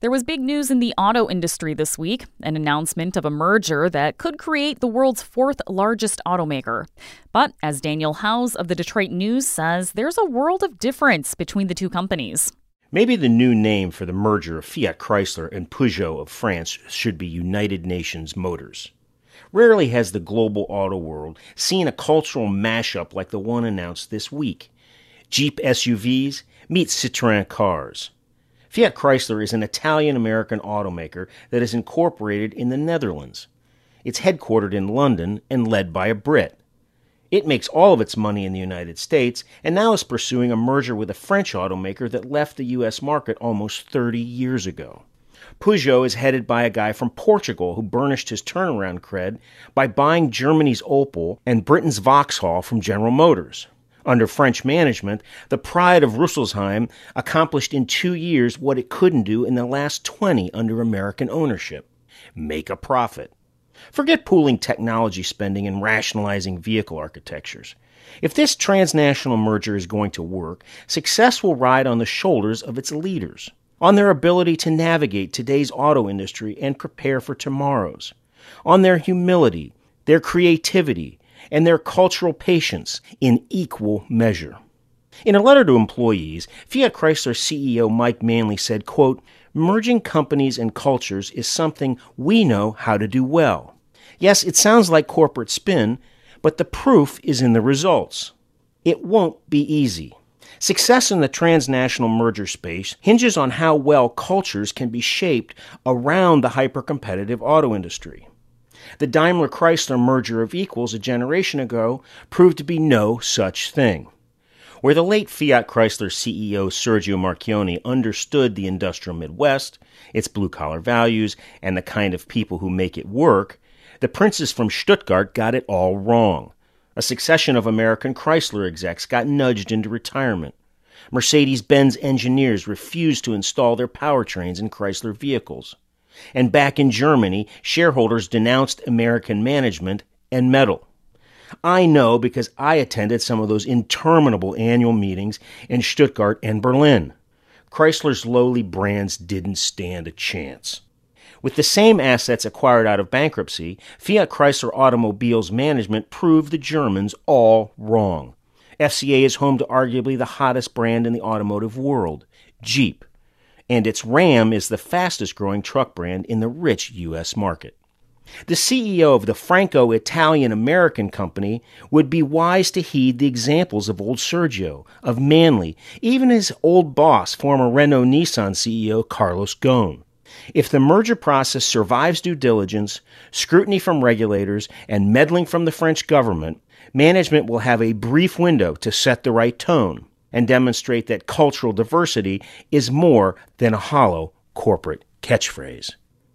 There was big news in the auto industry this week an announcement of a merger that could create the world's fourth largest automaker. But as Daniel Howes of the Detroit News says, there's a world of difference between the two companies. Maybe the new name for the merger of Fiat Chrysler and Peugeot of France should be United Nations Motors. Rarely has the global auto world seen a cultural mashup like the one announced this week. Jeep SUVs meet Citroën cars. Fiat Chrysler is an Italian American automaker that is incorporated in the Netherlands. It's headquartered in London and led by a Brit. It makes all of its money in the United States and now is pursuing a merger with a French automaker that left the U.S. market almost 30 years ago. Peugeot is headed by a guy from Portugal who burnished his turnaround cred by buying Germany's Opel and Britain's Vauxhall from General Motors under French management, the pride of Rüsselsheim accomplished in two years what it couldn't do in the last 20 under American ownership make a profit. Forget pooling technology spending and rationalizing vehicle architectures. If this transnational merger is going to work, success will ride on the shoulders of its leaders, on their ability to navigate today's auto industry and prepare for tomorrow's, on their humility, their creativity, and their cultural patience in equal measure. In a letter to employees, Fiat Chrysler CEO Mike Manley said, quote, Merging companies and cultures is something we know how to do well. Yes, it sounds like corporate spin, but the proof is in the results. It won't be easy. Success in the transnational merger space hinges on how well cultures can be shaped around the hyper competitive auto industry. The Daimler Chrysler merger of equals a generation ago proved to be no such thing. Where the late Fiat Chrysler CEO Sergio Marchionne understood the industrial Midwest, its blue collar values, and the kind of people who make it work, the princes from Stuttgart got it all wrong. A succession of American Chrysler execs got nudged into retirement. Mercedes Benz engineers refused to install their powertrains in Chrysler vehicles. And back in Germany, shareholders denounced American management and meddle. I know because I attended some of those interminable annual meetings in Stuttgart and Berlin. Chrysler's lowly brands didn't stand a chance. With the same assets acquired out of bankruptcy, Fiat Chrysler Automobiles management proved the Germans all wrong. FCA is home to arguably the hottest brand in the automotive world, Jeep and its Ram is the fastest growing truck brand in the rich U.S. market. The CEO of the Franco Italian American company would be wise to heed the examples of old Sergio, of Manley, even his old boss, former Renault Nissan CEO Carlos Ghosn. If the merger process survives due diligence, scrutiny from regulators, and meddling from the French government, management will have a brief window to set the right tone and demonstrate that cultural diversity is more than a hollow corporate catchphrase.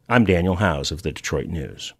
I'm Daniel Howes of the Detroit News.